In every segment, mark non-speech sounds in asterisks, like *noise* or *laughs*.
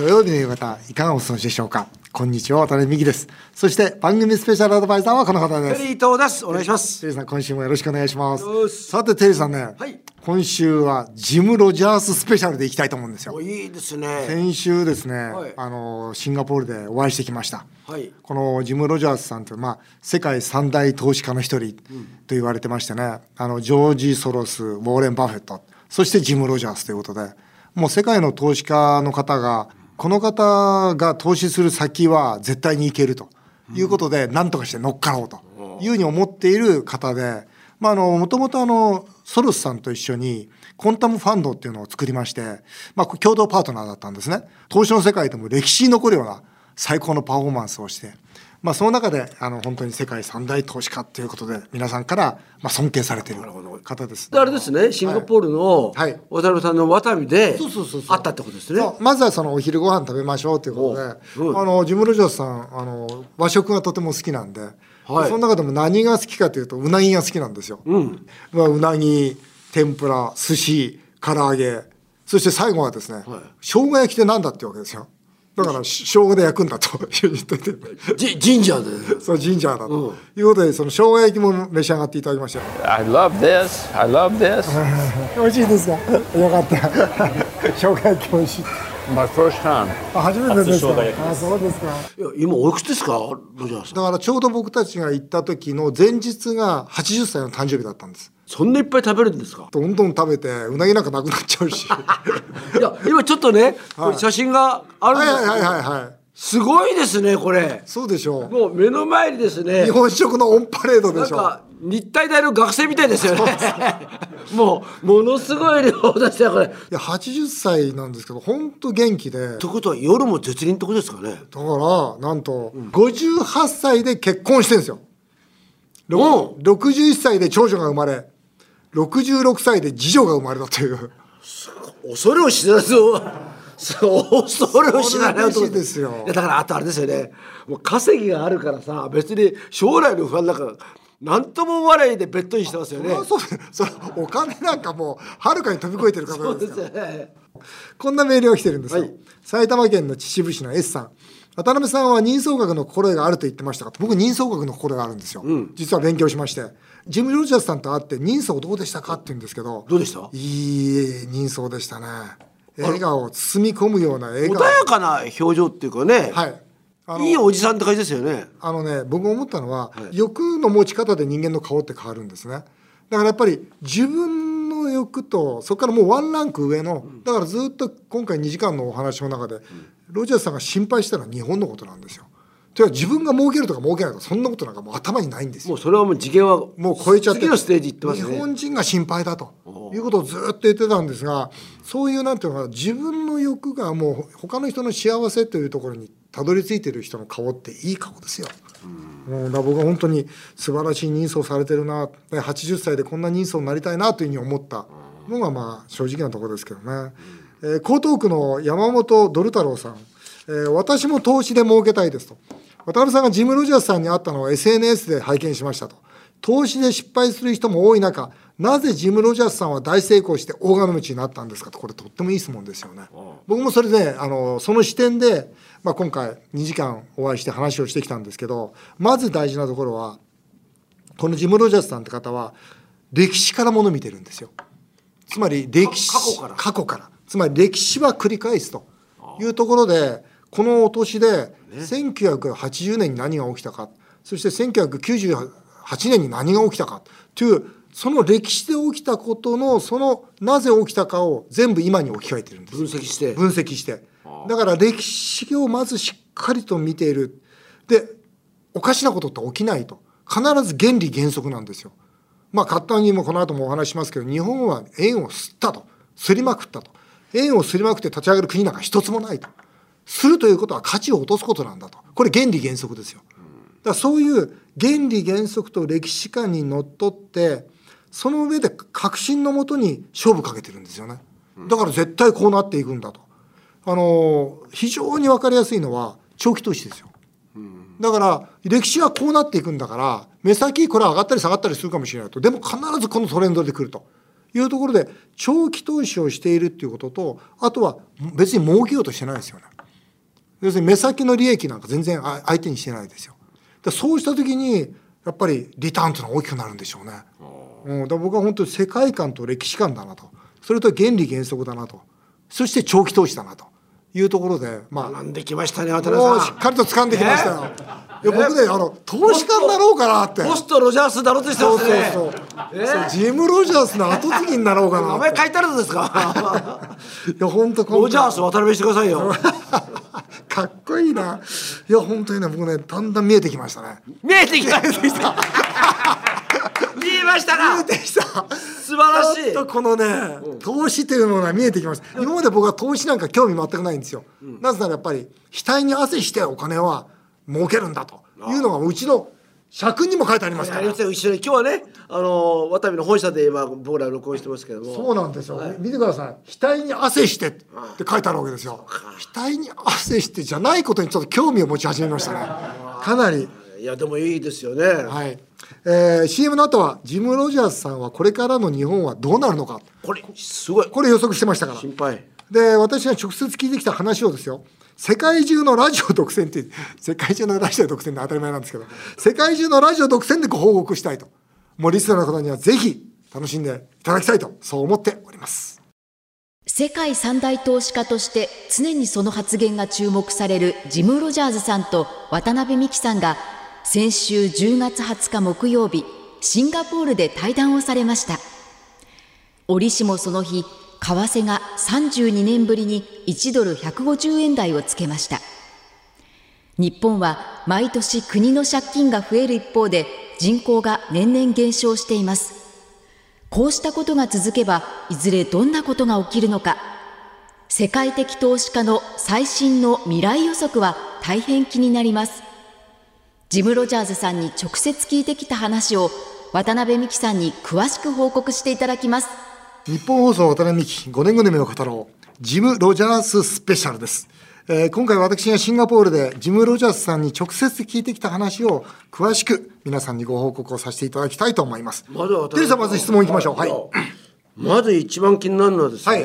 土曜日の夕方いかがお過ごしでしょうか？こんにちは渡辺美希です。そして番組スペシャルアドバイザーはこの方です。テリー東です。お願いします。テリーさん今週もよろしくお願いします。さてテリーさんね、はい。今週はジム・ロジャーススペシャルでいきたいと思うんですよ。おいいですね。先週ですね、はい。あのシンガポールでお会いしてきました、はい。このジム・ロジャースさんという、まあ、世界三大投資家の一人と言われてましてね、あのジョージ・ソロスウォーレン・バフェット。そしてジム・ロジャースということで。もう世界の投資家の方がこの方が投資する先は絶対にいけるということで、何とかして乗っかろうというふうに思っている方で。まあ、あの、もともとあの、ソロスさんと一緒に、コンタムファンドっていうのを作りまして、まあ、共同パートナーだったんですね。投資の世界でも歴史に残るような最高のパフォーマンスをして、まあ、その中で、あの、本当に世界三大投資家ということで、皆さんから、まあ、尊敬されている方です。であれですね、シンガポールのはい。渡辺さんのワタミでそうそうそうそう。あったってことですね。まずはそのお昼ご飯食べましょうということで、おうん。あのジム・ロジャースさんあの和食がとても好きなんで、はい。その中でも何が好きかというとうなぎが好きなんですよ。うん。まあ、うなぎ天ぷら寿司唐揚げ。そして最後はですね、はい。生姜焼きってなんだっていうわけですよだからし生姜で焼くんだと言ってて。ジジンジャーで。そうジンジャーだうん。ということでその生姜焼きも召し上がっていただきました。よ I love this. I love this. *laughs* 美味しいですか？*laughs* よかった。*laughs* 生姜焼き美味しい My first time. あ初めてですか？あそうですかいや今おいくつですか？ロジャーさん。だからちょうど僕たちが行った時の前日が80歳の誕生日だったんですそんないっぱい食べるんですか？どんどん食べてうなぎなんかなくなっちゃうしは *laughs* いや今ちょっとね、これ写真があるんいですはいはいはいすごいですねこれ。そうでしょうもう目の前にですね日。本食のオンパレードでしょなんか日体大の学生みたいですよね。*laughs* もうものすごい量ですよこれ。いや80歳なんですけど本当元気で。だということは夜も絶倫ってことですかね。からなんと58歳で結婚してるんですよ、ろう。61歳で長女が生まれ66歳で次女が生まれたという。恐れを知らずをそう恐れを知らない男。それ嬉しいですよ。いやだからあとあれですよね。もう稼ぎがあるからさ別に将来の不安なんか何とも思わないでベッドにしてますよね。あそうそれお金なんかもうはるかに飛び越えてる方そうでですすよこんなメールが来てるんですよ、はい。埼玉県の秩父市の S さん。渡辺さんは人相学の心得があると言ってましたが僕人相学の心得があるんですよ、実は勉強しまして。ジム・ロジャースさんと会って人相どうでしたかって言うんですけど。どうでした？いい人相でしたね。笑顔を包み込むような笑穏顔やかな表情っていうかね、はいいいおじさんって感じですよね。あのね僕思ったのは、欲の持ち方で人間の顔って変わるんですね。だからやっぱり自分の欲とそこからもうワンランク上のだからずっと今回2時間のお話の中で、ロジャースさんが心配したのは日本のことなんですよ。というか自分が儲けるとか儲けないとかそんなことなんかもう頭にないんですよ。もうそれはもう次元はもう超えちゃって次のステージ行ってますね。日本人が心配だということをずっと言ってたんですがそういうなんていうのかな自分の欲がもう他の人の幸せというところにたどり着いてる人の顔っていい顔ですよ。もうだから僕は本当に素晴らしい人相されてるなね80歳でこんな人相になりたいなというふうに思ったのがまあ正直なところですけどね。えー江東区の山本ドル太郎さん、えー私も投資で儲けたいですと渡辺さんがジム・ロジャースさんに会ったのを SNS で拝見しましたと。投資で失敗する人も多い中なぜジム・ロジャースさんは大成功して大金持ちになったんですかと。これとってもいい質問ですよね。僕もそれであのその視点で、まあ、今回2時間お会いして話をしてきたんですけどまず大事なところはこのジム・ロジャースさんって方は歴史からもの見てるんですよ。つまり歴史か過去から。過去から。つまり歴史は繰り返すというところでこのお年で1980年に何が起きたか。そして1998年に何が起きたか。というその歴史で起きたことのそのなぜ起きたかを全部今に置き換えてるんです。分析して。分析して。だから歴史をまずしっかりと見ている。でおかしなことって起きないと。必ず原理原則なんですよ。まあ簡単にもこの後もお話ししますけど日本は円を吸ったと。すりまくったと。円をすりまくって立ち上がる国なんか一つもないとするということは価値を落とすことなんだと。これ原理原則ですよ。だからそういう原理原則と歴史観にのっとってその上で確信のもとに勝負かけてるんですよね。だから絶対こうなっていくんだと。あの非常に分かりやすいのは長期投資ですよ。だから歴史はこうなっていくんだから目先これは上がったり下がったりするかもしれないと。でも必ずこのトレンドで来ると。いうところで長期投資をしているっていうこととあとは別に儲けようとしてないですよね。要するに目先の利益なんか全然あ相手にしてないですよ。でそうした時にやっぱりリターンというのは大きくなるんでしょうね、うん、だ僕は本当に世界観と歴史観だなと。それと原理原則だなと。そして長期投資だなと。いうところでまあ学んできましたね渡もうし辺さんっかりと掴んできましたよ、いや僕ねあの投資家になろうかなって。ポストロジャースなろうとしてそうそうますね。そう、えそう。ジム・ロジャースの後継ぎになろうかな名前書いてあるんですか。*laughs* いや本当ロジャース渡辺してくださいよ *laughs* かっこいいな。いや本当にね僕ねだんだん見えてきましたね。見えてきました。見えましたか見えてきた。素晴らしい。ちょっとこのね、投資というものが見えてきました。今まで僕は投資なんか興味全くないんですよ、なぜならやっぱり額に汗してお金は儲けるんだというのがうちの社訓にも書いてありますから。一緒に。今日はねあの渡辺の本社で今僕ら録音してますけども。そうなんですよ、見てください額に汗してって書いてあるわけですよ。額に汗してじゃないことにちょっと興味を持ち始めましたね。かなり。いやでもいいですよね、はい、えー CM の後はジム・ロジャースさんはこれからの日本はどうなるのか。これすごい。これ予測してましたから。心配。で私が直接聞いてきた話をですよ世界中のラジオ独占って世界中のラジオ独占で当たり前なんですけど世界中のラジオ独占でご報告したいと。もうリスナーの方にはぜひ楽しんでいただきたいとそう思っております。世界三大投資家として常にその発言が注目されるジム・ロジャーズさんと渡辺美樹さんが先週10月20日木曜日シンガポールで対談をされました。折しもその日為替が32年ぶりに1ドル150円台をつけました。日本は毎年国の借金が増える一方で人口が年々減少しています。こうしたことが続けばいずれどんなことが起きるのか。世界的投資家の最新の未来予測は大変気になります。ジム・ロジャーズさんに直接聞いてきた話を渡辺美樹さんに詳しく報告していただきます。日本放送渡辺美希5年組の語ろう。ジム・ロジャーススペシャルです、えー今回私がシンガポールでジム・ロジャースさんに直接聞いてきた話を詳しく皆さんにご報告をさせていただきたいと思います。まずはテリーさんまず質問いきましょう。はい。まず一番気になるのはですね、はい。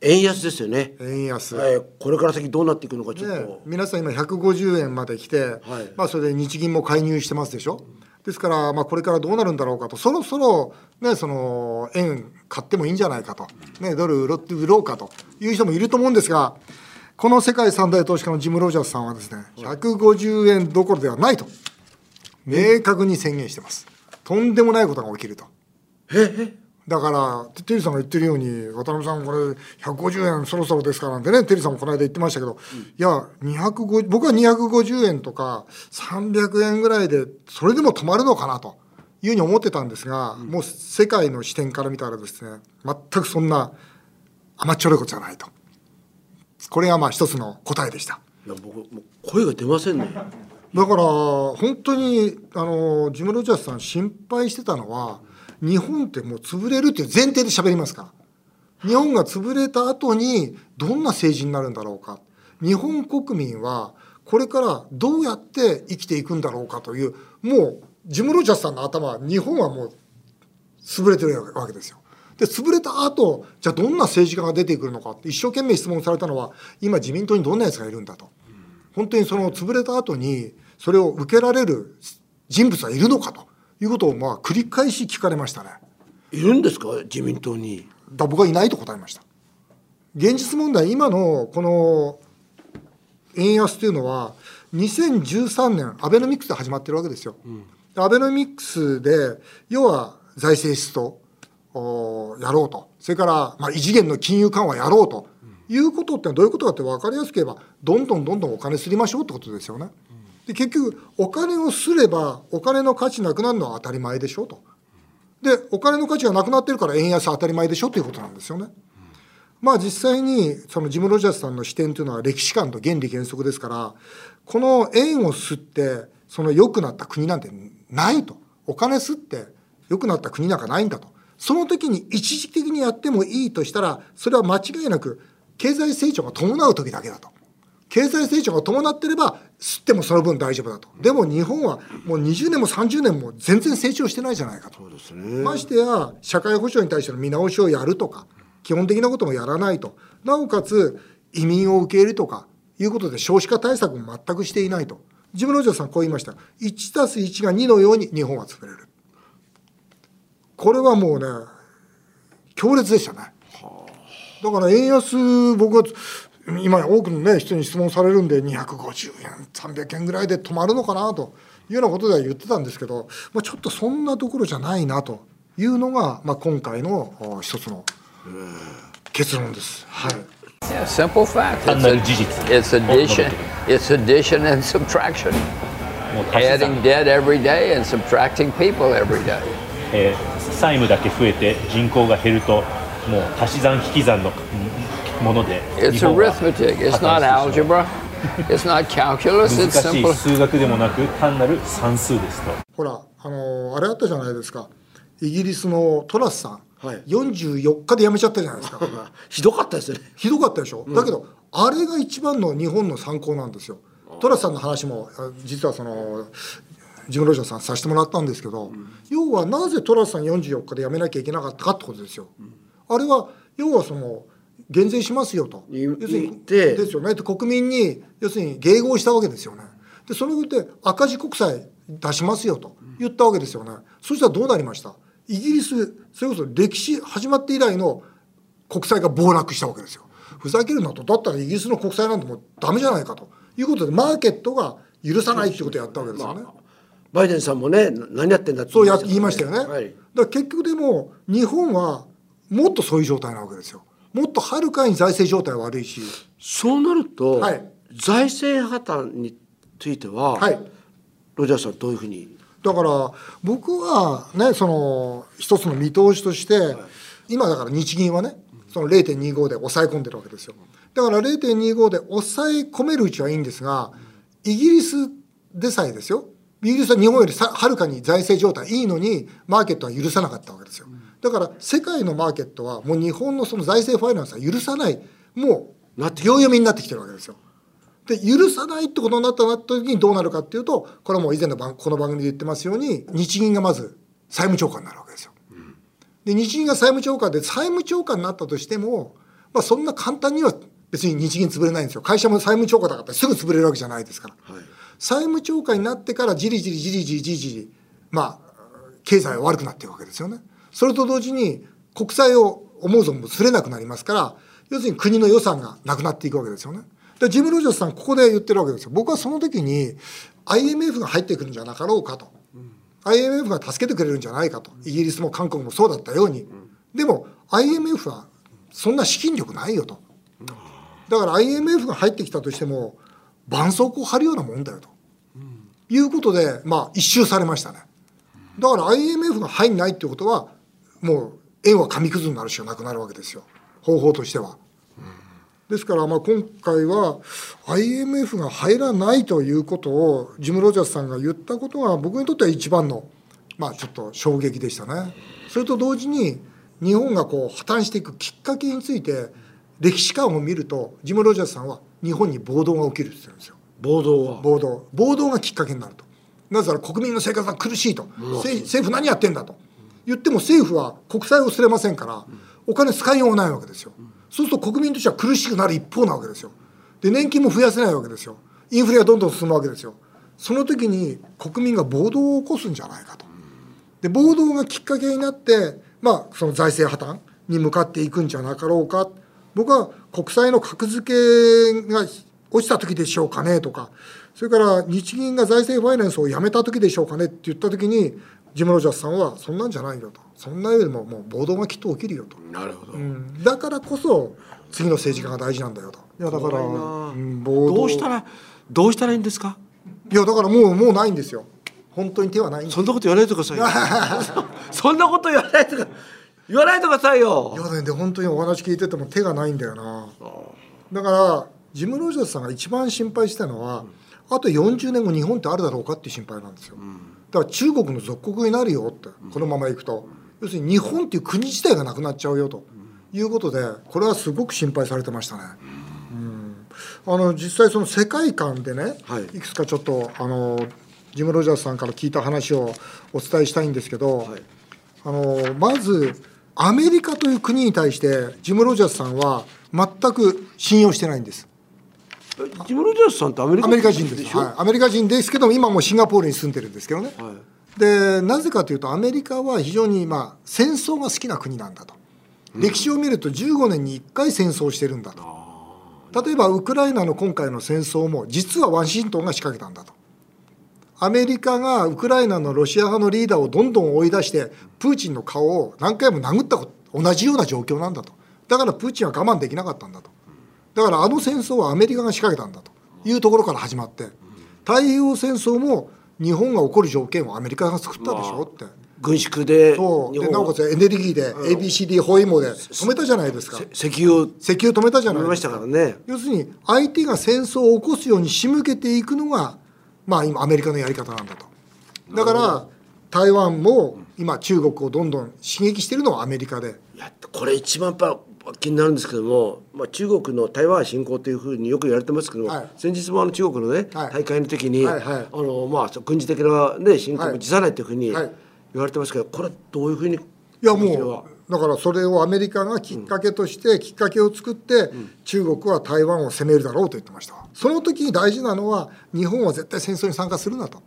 円安ですよね、円安、はい、これから先どうなっていくのかちょっと、ね、皆さん今150円まで来て、まあ、それで日銀も介入してますでしょですから、まあ、これからどうなるんだろうかと。そろそろ、ね、その円買ってもいいんじゃないかと、ね、ドル売ろう売ろうかという人もいると思うんですがこの世界三大投資家のジム・ロジャースさんはですね150円どころではないと明確に宣言してます。とんでもないことが起きると。だからテリーさんが言ってるように渡辺さんこれ150円そろそろですからなんてねテリーさんもこの間言ってましたけど、いや250僕は250円とか300円ぐらいでそれでも止まるのかなというふうに思ってたんですが、もう世界の視点から見たらですね全くそんな甘っちょろいことじゃないと。これがまあ一つの答えでした。いや僕もう声が出ませんね。だから本当にあのジム・ロジャースさん心配してたのは日本ってもう潰れるっていう前提で喋りますか？ら日本が潰れた後にどんな政治になるんだろうか？日本国民はこれからどうやって生きていくんだろうか？というもうジム・ロジャスさんの頭は日本はもう潰れてるわけですよ。で潰れた後じゃあどんな政治家が出てくるのか？って一生懸命質問されたのは今自民党にどんなやつがいるんだと。本当にその潰れた後にそれを受けられる人物はいるのかと。いうことをまあ繰り返し聞かれましたね。いるんですか？自民党にだ僕はいないと答えました。現実問題今のこの円安というのは2013年アベノミクスで始まってるわけですよ。アベノミクスで要は財政出動をやろうとそれからまあ異次元の金融緩和やろうということってどういうことかって分かりやすく言えばどんどんどんどんお金すりましょうってことですよね。で結局お金をすればお金の価値なくなるのは当たり前でしょと。でお金の価値がなくなってるから円安当たり前でしょということなんですよね。まあ実際にそのジム・ロジャースさんの視点というのは歴史観と原理原則ですからこの円を吸ってその良くなった国なんてないとお金吸って良くなった国なんかないんだとその時に一時的にやってもいいとしたらそれは間違いなく経済成長が伴う時だけだと経済成長が伴ってれば吸ってもその分大丈夫だと。でも日本はもう20年も30年も全然成長してないじゃないかと。そうですね。ましてや社会保障に対しての見直しをやるとか基本的なこともやらないと。なおかつ移民を受け入れるとかいうことで少子化対策も全くしていないと。ジム・ロジャースさんこう言いました。1たす1が2のように日本は潰れる。これはもうね強烈でしたね。だから円安僕は今多くのね人に質問されるんで250円300円ぐらいで止まるのかなというようなことでは言ってたんですけど、まあ、ちょっとそんなところじゃないなというのが、まあ、今回のお一つの結論です。はい Yeah, simple fact. 単 It's, な a, る事実 it's addition. It's addition and subtraction. Adding debt every day and subtracting people every day. えー債務だけ増えて人口が減るともう足し算引き算のうんもので It's 日本は。arithmetic. It's not algebra. It's not calculus. *laughs* 難 It's しい simple. 数学でもなく単なる算数ですと。ほらあのーあれあったじゃないですか。イギリスのトラスさん、はい。44日で辞めちゃったじゃないですか。*laughs* ひどかったですよね。ひどかったでしょ、だけどあれが一番の日本の参考なんですよ。トラスさんの話もあ実はそのジム・ロジャーさんさせてもらったんですけど、要はなぜトラスさん44日で辞めなきゃいけなかったかってことですよ、あれは要はその減税しますよと。言要するに言ってですよね。で国民に要するに迎合したわけですよね。でそれで赤字国債出しますよと言ったわけですよね、そしたらどうなりました？イギリスそれこそ歴史始まって以来の国債が暴落したわけですよ。ふざけるなと。だったらイギリスの国債なんてもうダメじゃないかと。いうことでマーケットが許さないっていうことをやったわけですよね、バイデンさんもねな何やってんだってそうや言いましたよね、はい。だから結局でも日本はもっとそういう状態なわけですよもっとはるかに財政状態悪いし。そうなると、はい。財政破綻については、はい。ロジャーさんどういうふうに？だから僕はねその一つの見通しとして、今だから日銀はねその0.25で抑え込んでるわけですよ。だから0.25で抑え込めるうちはいいんですがイギリスでさえですよ。イギリスは日本よりさはるかに財政状態いいのにマーケットは許さなかったわけですよだから世界のマーケットはもう日本のその財政ファイナンスは許さない。もう秒読みになってきてるわけですよ。で許さないってことになった時にどうなるかっていうとこれはもう以前の番この番組で言ってますように日銀がまず債務超過になるわけですよ。で日銀が債務超過で債務超過になったとしても、まあ、そんな簡単には別に日銀潰れないんですよ。会社も債務超過だからすぐ潰れるわけじゃないですから、債務超過になってからじりじりじりじりじりじりまあ経済は悪くなっているわけですよね。それと同時に国債を思う存分すれなくなりますから要するに国の予算がなくなっていくわけですよね。でジム・ロジャースさんここで言ってるわけですよ。僕はその時に IMF が入ってくるんじゃなかろうかと。IMF が助けてくれるんじゃないかとイギリスも韓国もそうだったように、でも IMF はそんな資金力ないよとだから IMF が入ってきたとしても絆創膏を貼るようなもんだよと、いうことでまあ一周されましたねだから IMF が入んないってことはもう円は紙くずになるしかなくなるわけですよ。方法としては。ですからまあ今回は IMF が入らないということをジム・ロジャースさんが言ったことが僕にとっては一番のまあちょっと衝撃でしたね。それと同時に日本がこう破綻していくきっかけについて歴史観を見るとジム・ロジャースさんは日本に暴動が起きるって言ってるんですよ。暴動は？暴動。暴動がきっかけになると。なぜなら国民の生活が苦しいと、政政府何やってんだと言っても政府は国債をすれませんから、お金使いようがないわけですよ、そうすると国民としては苦しくなる一方なわけですよ。で年金も増やせないわけですよ。インフレがどんどん進むわけですよ。その時に国民が暴動を起こすんじゃないかと。で暴動がきっかけになって、まあ、その財政破綻に向かっていくんじゃなかろうか。僕は国債の格付けが落ちた時でしょうかねとかそれから日銀が財政ファイナンスをやめた時でしょうかねって言った時にジム・ロジャースさんはそんなんじゃないよと。そんなよりももう暴動がきっと起きるよと、なるほど、うん。だからこそ次の政治家が大事なんだよと。いやだから、うん暴動。どうしたらどうしたらいいんですか？いやだからもうもうないんですよ。本当に手はないんです。そんなこと言わないでくださいよ。*laughs* そんなこと言わないとか言わないでくださいよ。いやねで本当にお話聞いてても手がないんだよな。だからジム・ロジャースさんが一番心配してたのは、あと40年後日本ってあるだろうかっていう心配なんですよ、だから中国の属国になるよってこのままいくと、要するに日本っていう国自体がなくなっちゃうよと。いうことでこれはすごく心配されてましたね、うん。あの実際その世界観でね、はい。い、くつかちょっとあのジム・ロジャースさんから聞いた話をお伝えしたいんですけど、はい。あのまずアメリカという国に対してジム・ロジャースさんは全く信用してないんですジム・ロジャースさんってアメリカ人です。しょ？はい、アメリカ人ですけども今もうシンガポールに住んでるんですけどね、でなぜかというとアメリカは非常に、まあ、戦争が好きな国なんだと、歴史を見ると15年に1回戦争をしてるんだと。例えばウクライナの今回の戦争も実はワシントンが仕掛けたんだと。アメリカがウクライナのロシア派のリーダーをどんどん追い出してプーチンの顔を何回も殴ったこと同じような状況なんだと。だからプーチンは我慢できなかったんだとだからあの戦争はアメリカが仕掛けたんだというところから始まって太平洋戦争も日本が起こる条件をアメリカが作ったでしょって。軍縮でそう。でなおかつエネルギーで ABCD 包囲網で止めたじゃないですか。石油。を石油止めたじゃ止めましたないですかからね。要するに相手が戦争を起こすように仕向けていくのがまあ今アメリカのやり方なんだと。だから台湾も今中国をどんどん刺激してるのはアメリカで。いやこれ一番やっぱ気になるんですけども、まあ、中国の台湾侵攻というふうによく言われてますけども、はい。先日もあの中国のね、はい。大会の時に、はいはい。あのまあ、軍事的な、ね、侵攻はいも辞さないというふうにはい。言われてますけどこれはどういうふうにいいやもうだからそれをアメリカがきっかけとしてきっかけを作って中国は台湾を攻めるだろうと言ってました。その時に大事なのは日本は絶対戦争に参加するなと。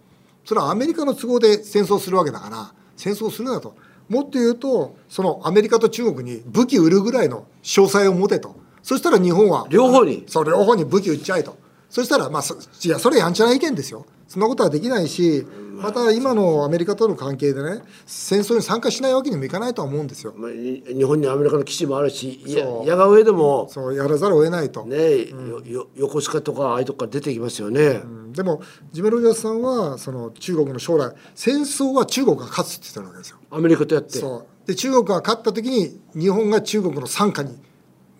それはアメリカの都合で戦争するわけだから戦争するなともっと言うとそのアメリカと中国に武器売るぐらいの詳細を持てと。そしたら日本は両方に。そう両方に武器売っちゃえとそしたらまあそいやそれやんちゃな意見ですよ。そんなことはできないしまた今のアメリカとの関係でね戦争に参加しないわけにもいかないとは思うんですよ。まあい日本にアメリカの基地もあるしいやが上でも、そうやらざるを得ないと、ねよよ横須賀とかああいうとこから出てきますよね。うん。でもジメロジャスさんはその中国の将来戦争は中国が勝つって言ってるわけですよ。アメリカとやって。そう。で中国が勝った時に日本が中国の傘下に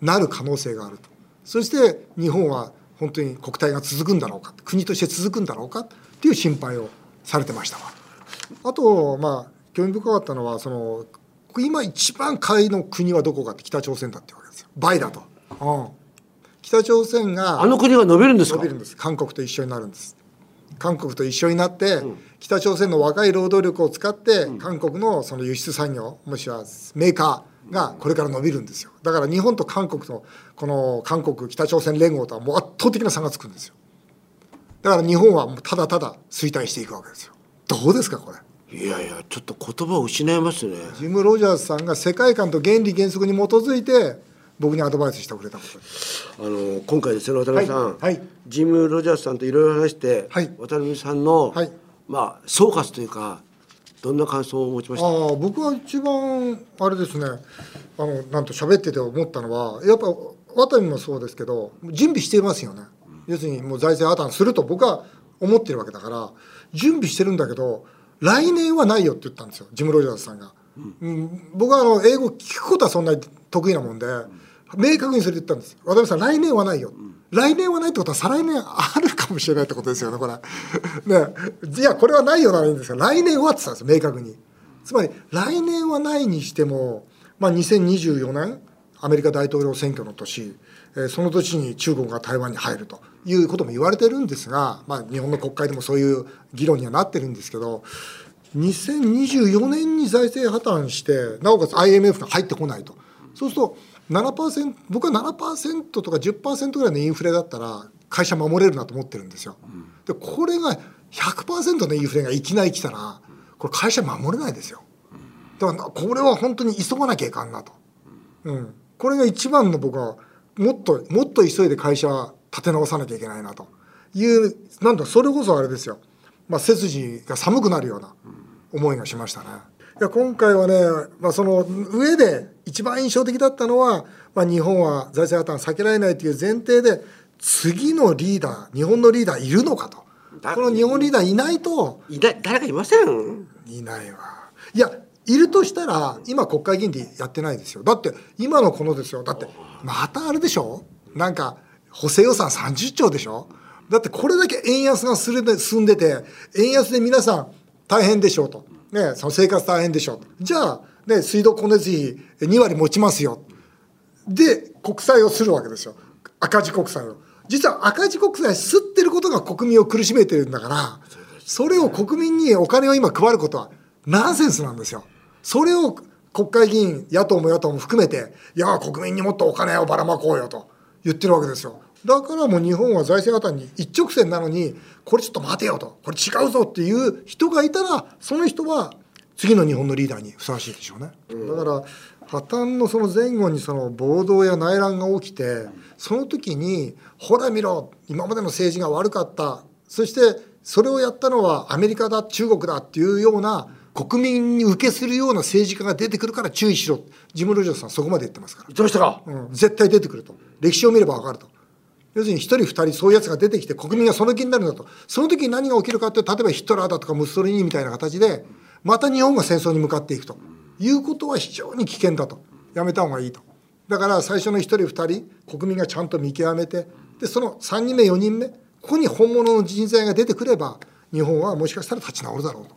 なる可能性があると。そして日本は本当に国体が続くんだろうか国として続くんだろうかっていう心配をされてましたわ。あとまあ興味深かったのはその今一番下位の国はどこかって北朝鮮だっていうわけですよ。倍だと、うん、北朝鮮があの国が伸びるんですか？伸びるんです。韓国と一緒になるんです。韓国と一緒になって、北朝鮮の若い労働力を使って、韓国のその輸出産業もしくはメーカーがこれから伸びるんですよ。だから日本と韓国のこの韓国北朝鮮連合とはもう圧倒的な差がつくんですよ。だから日本はもうただただ衰退していくわけですよ。どうですかこれ？いやいやちょっと言葉を失いますね。ジム・ロジャースさんが世界観と原理原則に基づいて僕にアドバイスしてくれたことです。あの今回ですね渡辺さん、はいはい。ジム・ロジャースさんといろいろ話して、はい。渡辺さんの、はい。まあ総括というかどんな感想を持ちました？あ僕は一番あれですねあのなんと喋ってて思ったのはやっぱ渡辺もそうですけど準備していますよね、要するにもう財政破綻すると僕は思ってるわけだから準備してるんだけど来年はないよって言ったんですよジム・ロジャースさんが、うん。僕はあの英語聞くことはそんなに得意なもんで明確にそれ言ったんです。渡辺さん来年はないよ、来年はないってことは再来年あるかもしれないってことですよねこれ。ね。いやこれはないよならいいんですが来年はって言ったんです明確に。つまり来年はないにしても、まあ、2024年アメリカ大統領選挙の年、えその年に中国が台湾に入るということも言われてるんですが、まあ、日本の国会でもそういう議論にはなってるんですけど2024年に財政破綻してなおかつ IMF が入ってこないと。そうすると7%僕は7%とか10%ぐらいのインフレだったら会社守れるなと思ってるんですよ。でこれが100%のインフレがいきなり来たらこれ会社守れないですよ。だからこれは本当に急がなきゃいかんなと。うん、これが一番の僕はもっともっと急いで会社立て直さなきゃいけないなというなんだそれこそあれですよ、まあ、背筋が寒くなるような思いがしましたね。いや今回はね、まあ、その上で一番印象的だったのは、まあ、日本は財政破綻避けられないという前提で次のリーダー日本のリーダーいるのかと。だこの日本リーダーいないと。いない誰かいません？いないわ。いやいるとしたら今国会議員でやってないですよ。だって今のこのですよ。だってまたあれでしょ？なんか補正予算30兆でしょ？だってこれだけ円安が進んでて円安で皆さん大変でしょうと、ね、その生活大変でしょ。うじゃあ、ね、水道光熱費2割持ちますよ。で国債をするわけですよ。赤字国債を。実は赤字国債吸ってることが国民を苦しめてるんだからそれを国民にお金を今配ることはナンセンスなんですよ。それを国会議員野党も野党も含めていや国民にもっとお金をばらまこうよと言ってるわけですよ。だからもう日本は財政破綻に一直線なのにこれちょっと待てよと。これ違うぞっていう人がいたらその人は次の日本のリーダーにふさわしいでしょうね、だから破綻のその前後にその暴動や内乱が起きてその時にほら見ろ今までの政治が悪かった。そしてそれをやったのはアメリカだ中国だっていうような国民に受けするような政治家が出てくるから注意しろ。ジム・ロジャースさんそこまで言ってますから。言ってましたか、うん、絶対出てくると。歴史を見れば分かると要するに一人二人そういうやつが出てきて国民がその気になるんだと。その時に何が起きるかって例えばヒトラーだとかムッソリーニみたいな形でまた日本が戦争に向かっていくと。いうことは非常に危険だと。やめた方がいいと。だから最初の一人二人国民がちゃんと見極めてでその3人目4人目ここに本物の人材が出てくれば日本はもしかしたら立ち直るだろうと。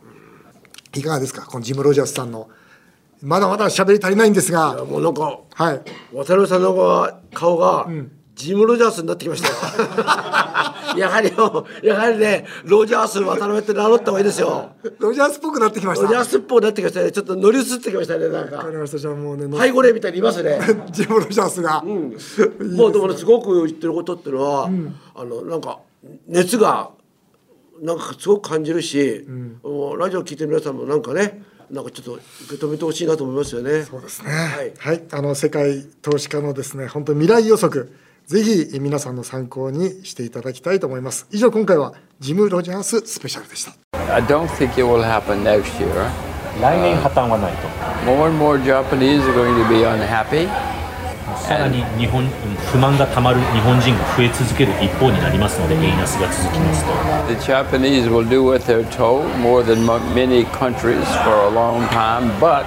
いかがですか？このジム・ロジャースさんの。まだまだ喋り足りないんですが。もうなんかはい。渡辺さんの顔が、ジム・ロジャースになってきましたよ。*laughs* やはりよやはりねロジャース渡辺って名乗った方がいいですよ。ロジャースっぽくなってきました。ロジャースっぽくなってきましたね。ちょっと乗り移ってきましたねなんか。わかりました。じゃあもうね、背後霊みたいにいますね。ジム・ロジャースが、もうでもねすごく言ってることっていうのは、あのなんか熱がなんかすごく感じるし、もうラジオ聞いてる皆さんもなんかねなんかちょっと受け止めてほしいなと思いますよね。そうですね。ははいい、あの世界投資家のですね、本当未来予測、ぜひ皆さんの参考にしていただきたいと思います。以上今回はジム・ロジャーススペシャルでした。I don't think it will happen next year. 来年破綻はないと More and more Japanese are going to be unhappy. さらに日本不満がたまる日本人が増え続ける一方になりますので円安が続きますと The Japanese will do what they're told more than many countries for a long time, but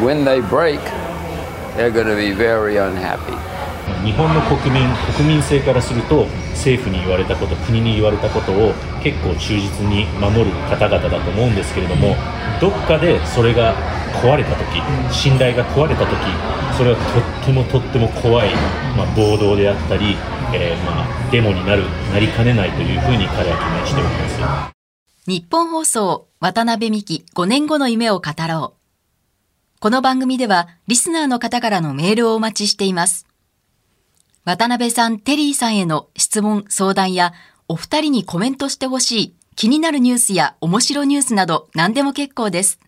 when they break, they're going to be very unhappy. 日本の国民国民性からすると政府に言われたこと国に言われたことを結構忠実に守る方々だと思うんですけれどもどっかでそれが壊れた時信頼が壊れた時それはとってもとっても怖い、まあ、暴動であったり、えーまあ、デモになるなりかねないというふうに彼は懸念しております。日本放送渡辺美希5年後の夢を語ろう。この番組ではリスナーの方からのメールをお待ちしています。渡辺さん、テリーさんへの質問、相談やお二人にコメントしてほしい気になるニュースや面白ニュースなど何でも結構です。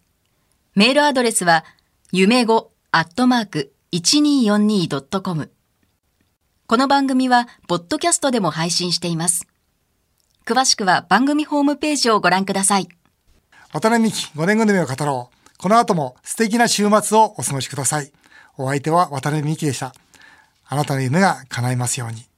メールアドレスは夢語アットマーク 1242.com この番組はポッドキャストでも配信しています。詳しくは番組ホームページをご覧ください。渡辺美希5年後の夢を語ろう。この後も素敵な週末をお過ごしください。お相手は渡辺美希でした。あなたの夢が叶いますように。